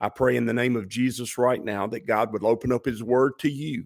I pray in the name of Jesus right now that God would open up his word to you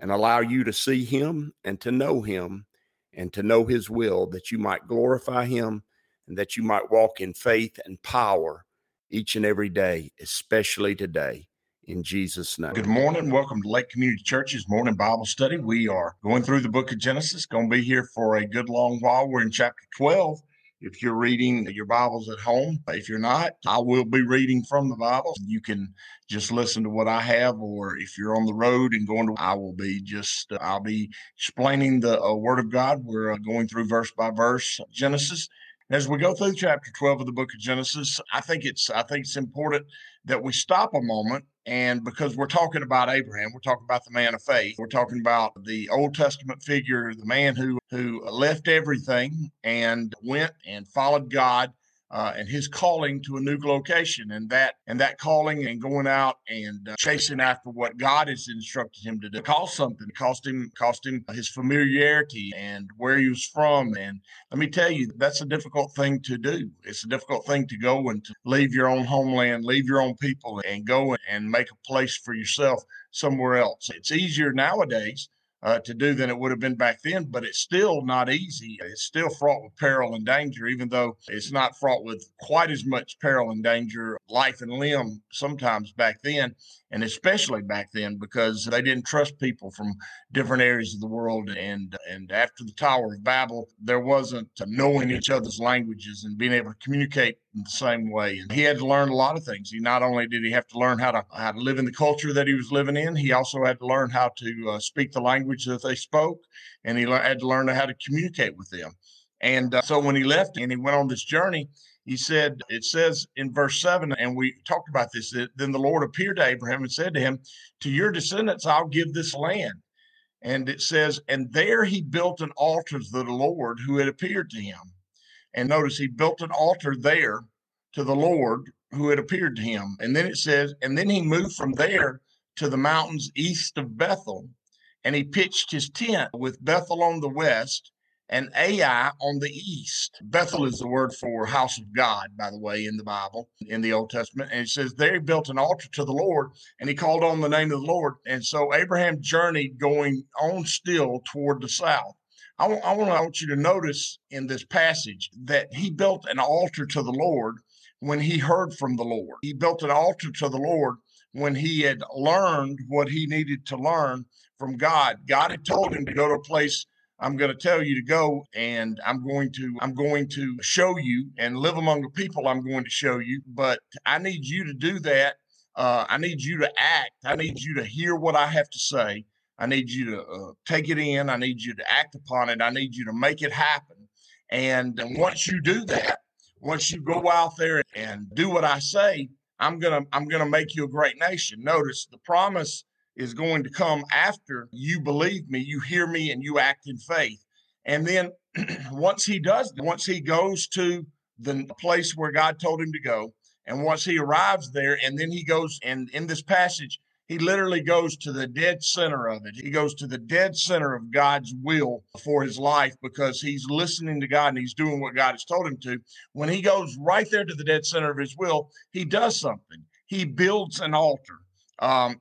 and allow you to see him and to know him and to know his will, that you might glorify him and that you might walk in faith and power each and every day, especially today. In Jesus' name. Good morning. Welcome to Lake Community Church's morning Bible study. We are going through the book of Genesis, going to be here for a good long while. We're in chapter 12 if you're reading your Bibles at home. If you're not, I will be reading from the Bible. You can just listen to what I have, or if you're on the road and going to, I will be just, uh, I'll be explaining the uh, Word of God. We're uh, going through verse by verse Genesis. As we go through chapter 12 of the book of Genesis, I think it's I think it's important that we stop a moment and because we're talking about Abraham, we're talking about the man of faith. We're talking about the Old Testament figure, the man who who left everything and went and followed God uh, and his calling to a new location and that and that calling and going out and uh, chasing after what God has instructed him to do. Cost something cost him cost him his familiarity and where he was from and let me tell you that's a difficult thing to do. It's a difficult thing to go and to leave your own homeland leave your own people and go and make a place for yourself somewhere else. It's easier nowadays uh, to do than it would have been back then, but it's still not easy. It's still fraught with peril and danger, even though it's not fraught with quite as much peril and danger, life and limb sometimes back then and especially back then because they didn't trust people from different areas of the world and and after the tower of babel there wasn't knowing each other's languages and being able to communicate in the same way and he had to learn a lot of things. He not only did he have to learn how to how to live in the culture that he was living in he also had to learn how to uh, speak the language that they spoke and he had to learn how to communicate with them. And uh, so when he left and he went on this journey he said, it says in verse 7, and we talked about this, that then the Lord appeared to Abraham and said to him, To your descendants I'll give this land. And it says, and there he built an altar to the Lord who had appeared to him. And notice he built an altar there to the Lord who had appeared to him. And then it says, and then he moved from there to the mountains east of Bethel, and he pitched his tent with Bethel on the west and Ai on the east. Bethel is the word for house of God, by the way, in the Bible, in the Old Testament. And it says there he built an altar to the Lord and he called on the name of the Lord. And so Abraham journeyed going on still toward the south. I want, I want, I want you to notice in this passage that he built an altar to the Lord when he heard from the Lord. He built an altar to the Lord when he had learned what he needed to learn from God. God had told him to go to a place I'm going to tell you to go and I'm going to I'm going to show you and live among the people I'm going to show you but I need you to do that. Uh, I need you to act. I need you to hear what I have to say. I need you to uh, take it in. I need you to act upon it. I need you to make it happen. And once you do that once you go out there and do what I say I'm going to I'm going to make you a great nation. Notice the promise is going to come after you believe me, you hear me, and you act in faith. And then once he does, once he goes to the place where God told him to go, and once he arrives there, and then he goes, and in this passage, he literally goes to the dead center of it. He goes to the dead center of God's will for his life because he's listening to God and he's doing what God has told him to. When he goes right there to the dead center of his will, he does something. He builds an altar. Um,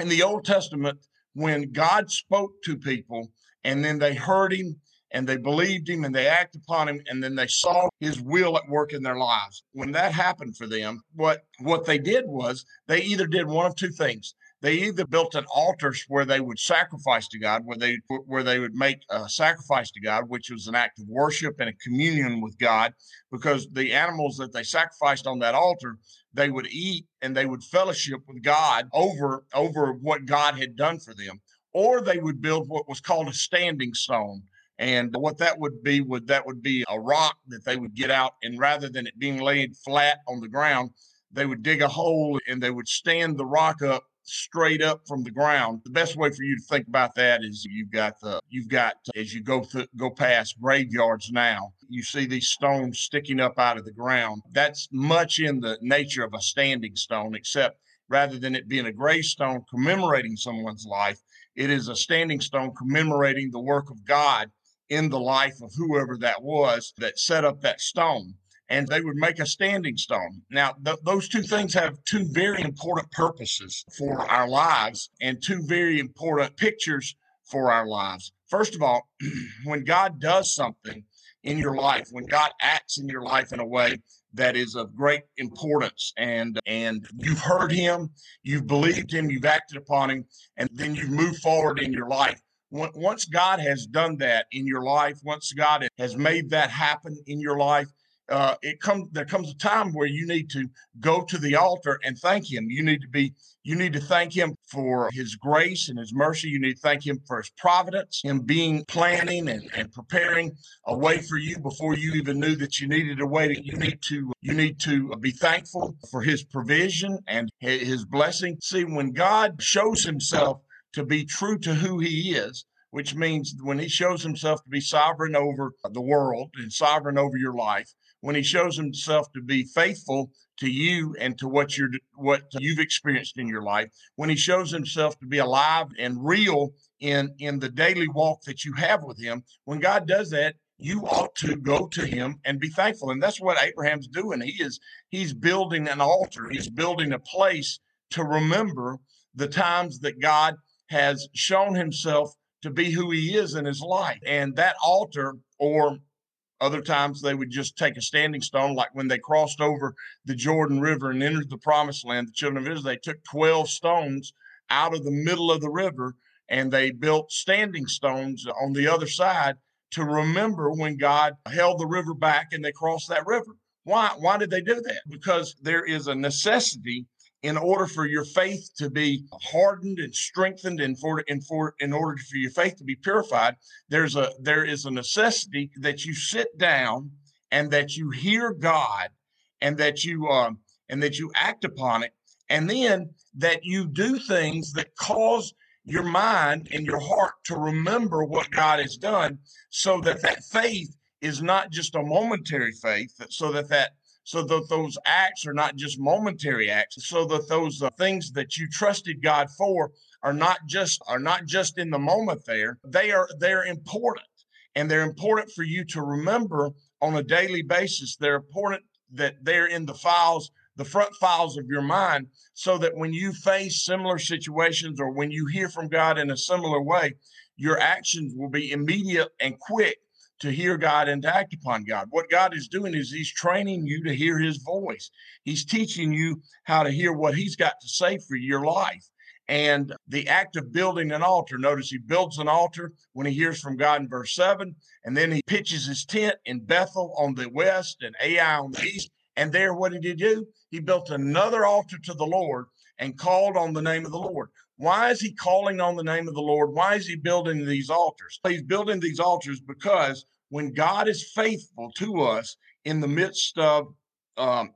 in the Old Testament, when God spoke to people and then they heard him and they believed him and they acted upon him and then they saw his will at work in their lives. When that happened for them, what what they did was they either did one of two things they either built an altar where they would sacrifice to God, where they where they would make a sacrifice to God, which was an act of worship and a communion with God, because the animals that they sacrificed on that altar, they would eat and they would fellowship with God over over what God had done for them, or they would build what was called a standing stone. And what that would be would that would be a rock that they would get out, and rather than it being laid flat on the ground, they would dig a hole and they would stand the rock up straight up from the ground. The best way for you to think about that is you've got the you've got as you go through go past graveyards now, you see these stones sticking up out of the ground. That's much in the nature of a standing stone, except rather than it being a gravestone commemorating someone's life, it is a standing stone commemorating the work of God in the life of whoever that was that set up that stone and they would make a standing stone. Now, th- those two things have two very important purposes for our lives and two very important pictures for our lives. First of all, when God does something in your life, when God acts in your life in a way that is of great importance and and you've heard him, you've believed him, you've acted upon him, and then you've moved forward in your life. Once God has done that in your life, once God has made that happen in your life, uh, it comes there comes a time where you need to go to the altar and thank him. You need to be you need to thank him for his grace and his mercy. You need to thank him for his providence him being planning and, and preparing a way for you before you even knew that you needed a way to, you need to you need to be thankful for his provision and his blessing. See when god shows himself to be true to who he is which means when he shows himself to be sovereign over the world and sovereign over your life when he shows himself to be faithful to you and to what you're what you've experienced in your life when he shows himself to be alive and real in in the daily walk that you have with him when god does that you ought to go to him and be thankful. And that's what abraham's doing. He is he's building an altar. He's building a place to remember the times that god has shown himself to be who he is in his life and that altar or other times they would just take a standing stone, like when they crossed over the Jordan River and entered the promised land, the children of Israel, they took 12 stones out of the middle of the river and they built standing stones on the other side to remember when God held the river back and they crossed that river. Why? Why did they do that? Because there is a necessity in order for your faith to be hardened and strengthened and for for in order for your faith to be purified there's a there is a necessity that you sit down and that you hear god and that you um and that you act upon it and then that you do things that cause your mind and your heart to remember what god has done so that that faith is not just a momentary faith so that that so that those acts are not just momentary acts so that those uh, things that you trusted god for are not just are not just in the moment there. They are they're important and they're important for you to remember on a daily basis. They're important that they're in the files the front files of your mind so that when you face similar situations or when you hear from god in a similar way your actions will be immediate and quick to hear God and to act upon God. What God is doing is He's training you to hear His voice. He's teaching you how to hear what He's got to say for your life. And the act of building an altar, notice he builds an altar when he hears from God in verse 7, and then he pitches his tent in Bethel on the west and Ai on the east. And there, what did he do? He built another altar to the Lord and called on the name of the Lord. Why is he calling on the name of the Lord? Why is he building these altars? He's building these altars because when God is faithful to us in the midst of um,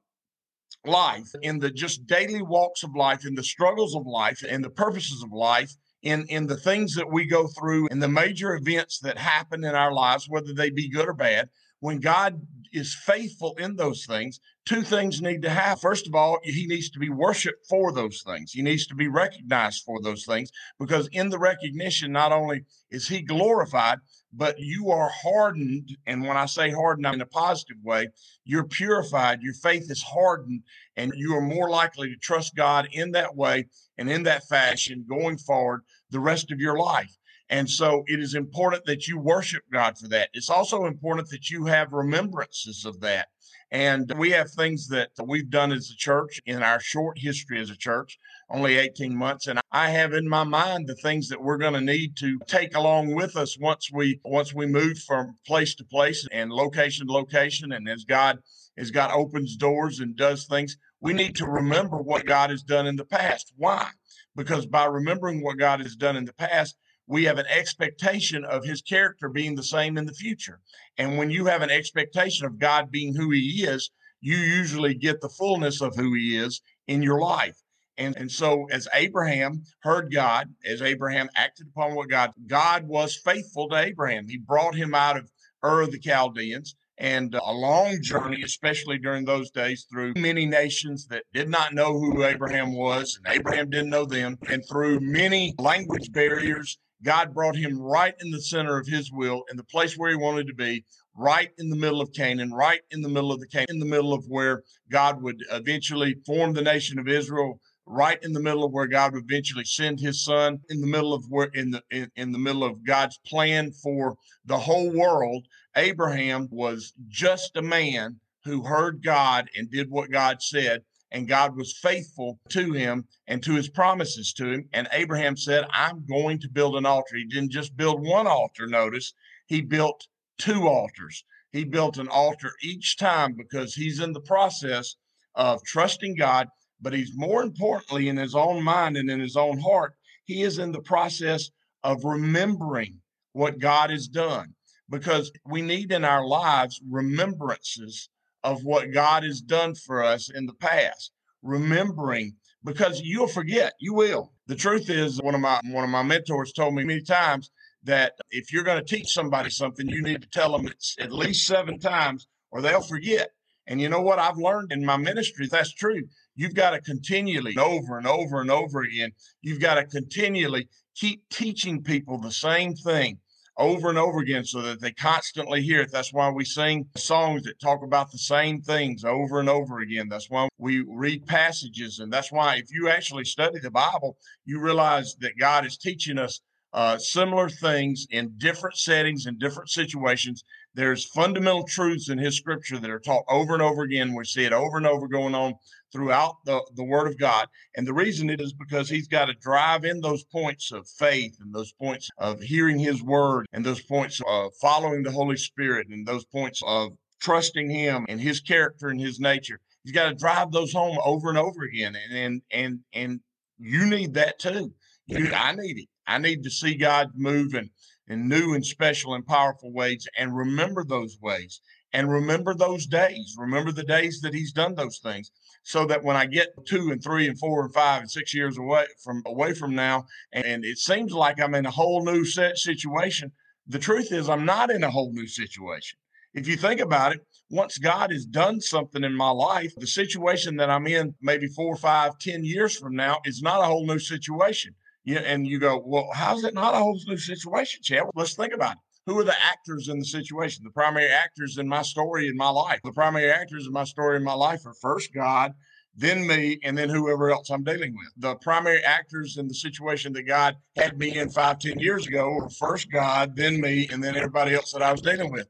life, in the just daily walks of life, in the struggles of life, in the purposes of life, in, in the things that we go through, in the major events that happen in our lives, whether they be good or bad, when God is faithful in those things, two things need to happen. First of all, he needs to be worshiped for those things. He needs to be recognized for those things because in the recognition, not only is he glorified, but you are hardened. And when I say hardened, I'm in a positive way. You're purified. Your faith is hardened, and you are more likely to trust God in that way and in that fashion going forward the rest of your life. And so it is important that you worship God for that. It's also important that you have remembrances of that. And we have things that we've done as a church in our short history as a church, only 18 months. And I have in my mind the things that we're going to need to take along with us once we once we move from place to place and location to location. And as God as God opens doors and does things, we need to remember what God has done in the past. Why? Because by remembering what God has done in the past, we have an expectation of his character being the same in the future. And when you have an expectation of God being who he is, you usually get the fullness of who he is in your life. And, and so as Abraham heard God, as Abraham acted upon what God, God was faithful to Abraham. He brought him out of Ur of the Chaldeans and a long journey, especially during those days, through many nations that did not know who Abraham was, and Abraham didn't know them, and through many language barriers. God brought him right in the center of his will, in the place where he wanted to be, right in the middle of Canaan, right in the middle of the Canaan, in the middle of where God would eventually form the nation of Israel, right in the middle of where God would eventually send his son, in the middle of where in the in, in the middle of God's plan for the whole world. Abraham was just a man who heard God and did what God said. And God was faithful to him and to his promises to him. And Abraham said, I'm going to build an altar. He didn't just build one altar, notice, he built two altars. He built an altar each time because he's in the process of trusting God but he's more importantly in his own mind and in his own heart, he is in the process of remembering what God has done because we need in our lives remembrances of what God has done for us in the past. Remembering because you'll forget, you will. The truth is, one of my one of my mentors told me many times that if you're going to teach somebody something, you need to tell them it's at least seven times, or they'll forget. And you know what I've learned in my ministry? That's true. You've got to continually, over and over and over again, you've got to continually keep teaching people the same thing over and over again so that they constantly hear it. That's why we sing songs that talk about the same things over and over again. That's why we read passages. And that's why if you actually study the Bible, you realize that God is teaching us uh, similar things in different settings and different situations there's fundamental truths in his scripture that are taught over and over again. We see it over and over going on throughout the, the word of God. And the reason it is because he's got to drive in those points of faith and those points of hearing his word and those points of following the Holy Spirit and those points of trusting him and his character and his nature. He's got to drive those home over and over again. And and and, and you need that too. You, I need it. I need to see God move and in new and special and powerful ways and remember those ways and remember those days. Remember the days that he's done those things so that when I get two and three and four and five and six years away from away from now, and it seems like I'm in a whole new set situation, the truth is I'm not in a whole new situation. If you think about it, once God has done something in my life, the situation that I'm in maybe four, five, ten years from now is not a whole new situation. Yeah, and you go, well, how's it not a whole new situation, Chad? Let's think about it. Who are the actors in the situation? The primary actors in my story in my life. The primary actors in my story in my life are first God, then me, and then whoever else I'm dealing with. The primary actors in the situation that God had me in five, ten years ago were first God, then me, and then everybody else that I was dealing with.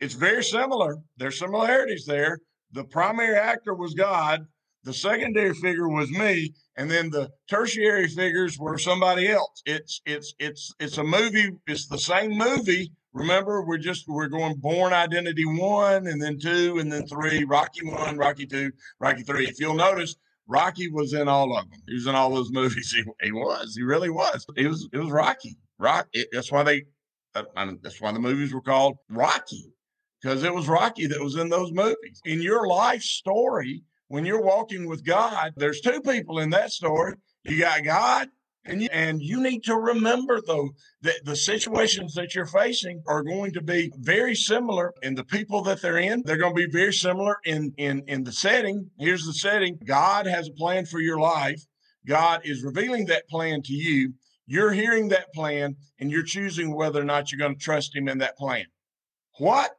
It's very similar. There's similarities there. The primary actor was God. The secondary figure was me, and then the tertiary figures were somebody else. It's it's it's it's a movie. It's the same movie. Remember, we're just we're going Bourne Identity one, and then two, and then three. Rocky one, Rocky two, Rocky three. If you'll notice, Rocky was in all of them. He was in all those movies. He, he was. He really was. It was. It was Rocky. Rock. It, that's why they. Uh, that's why the movies were called Rocky, because it was Rocky that was in those movies. In your life story, when you're walking with God, there's two people in that story. You got God and you, and you need to remember though that the situations that you're facing are going to be very similar in the people that they're in. They're going to be very similar in in in the setting. Here's the setting. God has a plan for your life. God is revealing that plan to you. You're hearing that plan and you're choosing whether or not you're going to trust him in that plan. What?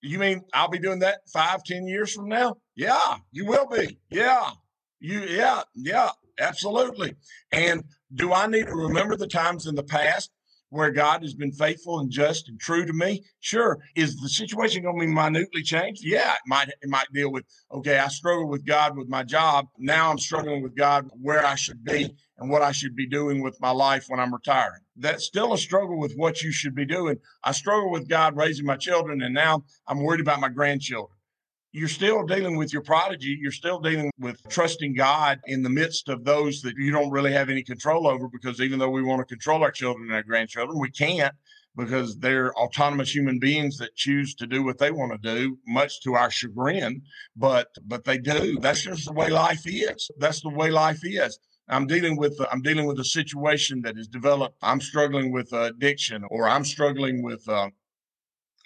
You mean I'll be doing that five, ten years from now? Yeah, you will be. Yeah. You yeah, yeah, absolutely. And do I need to remember the times in the past where God has been faithful and just and true to me? Sure. Is the situation going to be minutely changed? Yeah, it might. It might deal with okay. I struggle with God with my job. Now I'm struggling with God where I should be and what I should be doing with my life when I'm retiring. That's still a struggle with what you should be doing. I struggle with God raising my children, and now I'm worried about my grandchildren you're still dealing with your prodigy. You're still dealing with trusting God in the midst of those that you don't really have any control over because even though we want to control our children and our grandchildren, we can't because they're autonomous human beings that choose to do what they want to do, much to our chagrin. But but they do. That's just the way life is. That's the way life is. I'm dealing with I'm dealing with a situation that is developed. I'm struggling with addiction, or I'm struggling with uh,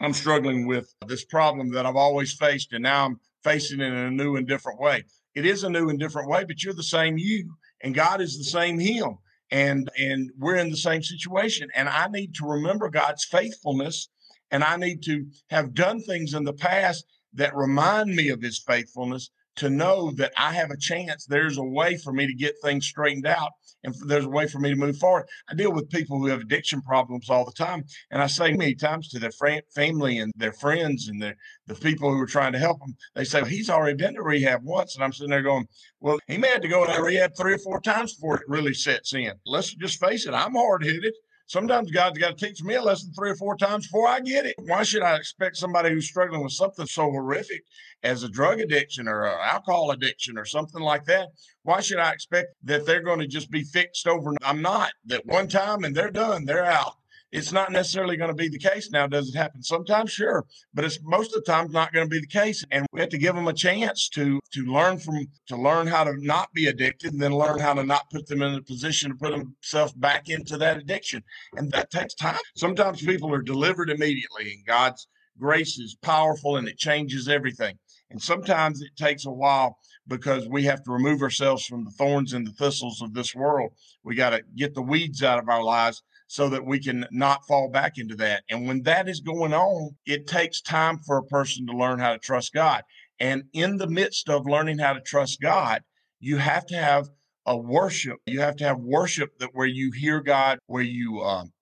I'm struggling with this problem that I've always faced, and now I'm facing it in a new and different way. It is a new and different way, but you're the same you, and God is the same Him, and and we're in the same situation. And I need to remember God's faithfulness, and I need to have done things in the past that remind me of His faithfulness to know that I have a chance. There's a way for me to get things straightened out and there's a way for me to move forward. I deal with people who have addiction problems all the time. And I say many times to their fr- family and their friends and their, the people who are trying to help them, they say, well, he's already been to rehab once. And I'm sitting there going, well, he may have to go to rehab three or four times before it really sets in. Let's just face it. I'm hard headed. Sometimes God's got to teach me a lesson three or four times before I get it. Why should I expect somebody who's struggling with something so horrific as a drug addiction or alcohol addiction or something like that? Why should I expect that they're going to just be fixed over? I'm not. That one time and they're done, they're out it's not necessarily going to be the case now. Does it happen sometimes? Sure, but it's most of the time not going to be the case. And we have to give them a chance to to learn from to learn how to not be addicted, and then learn how to not put them in a position to put themselves back into that addiction. And that takes time. Sometimes people are delivered immediately, and God's grace is powerful and it changes everything. And sometimes it takes a while because we have to remove ourselves from the thorns and the thistles of this world. We got to get the weeds out of our lives so that we can not fall back into that. And when that is going on, it takes time for a person to learn how to trust God. And in the midst of learning how to trust God, you have to have a worship. You have to have worship that where you hear God, where you um,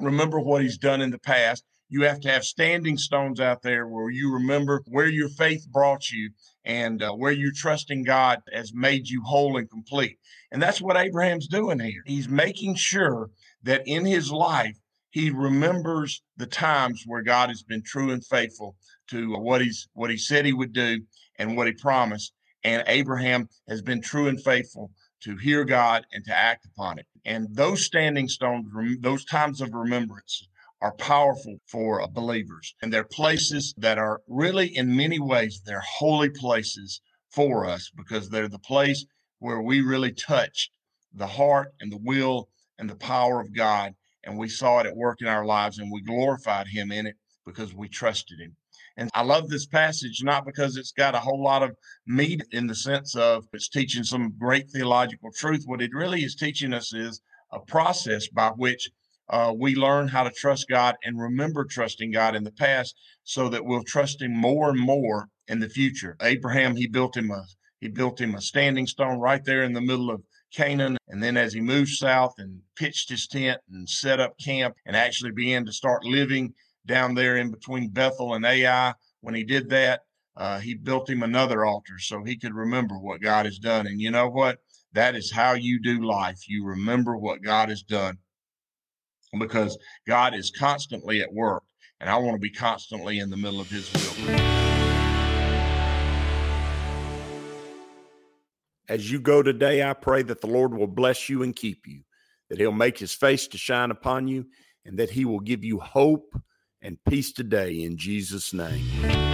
remember what He's done in the past. You have to have standing stones out there where you remember where your faith brought you and uh, where you're trusting God has made you whole and complete. And that's what Abraham's doing here. He's making sure that in his life, he remembers the times where God has been true and faithful to what he's what he said he would do and what he promised. And Abraham has been true and faithful to hear God and to act upon it. And those standing stones, those times of remembrance, are powerful for uh, believers. And they're places that are really, in many ways, they're holy places for us because they're the place where we really touched the heart and the will and the power of God. And we saw it at work in our lives and we glorified Him in it because we trusted Him. And I love this passage not because it's got a whole lot of meat in the sense of it's teaching some great theological truth. What it really is teaching us is a process by which uh, we learn how to trust God and remember trusting God in the past so that we'll trust Him more and more in the future. Abraham, he built him a he built him a standing stone right there in the middle of Canaan. And then as he moved south and pitched his tent and set up camp and actually began to start living down there in between Bethel and Ai, when he did that, uh, he built him another altar so he could remember what God has done. And you know what? That is how you do life. You remember what God has done because God is constantly at work. And I want to be constantly in the middle of his will. As you go today, I pray that the Lord will bless you and keep you, that he'll make his face to shine upon you, and that he will give you hope and peace today in Jesus' name.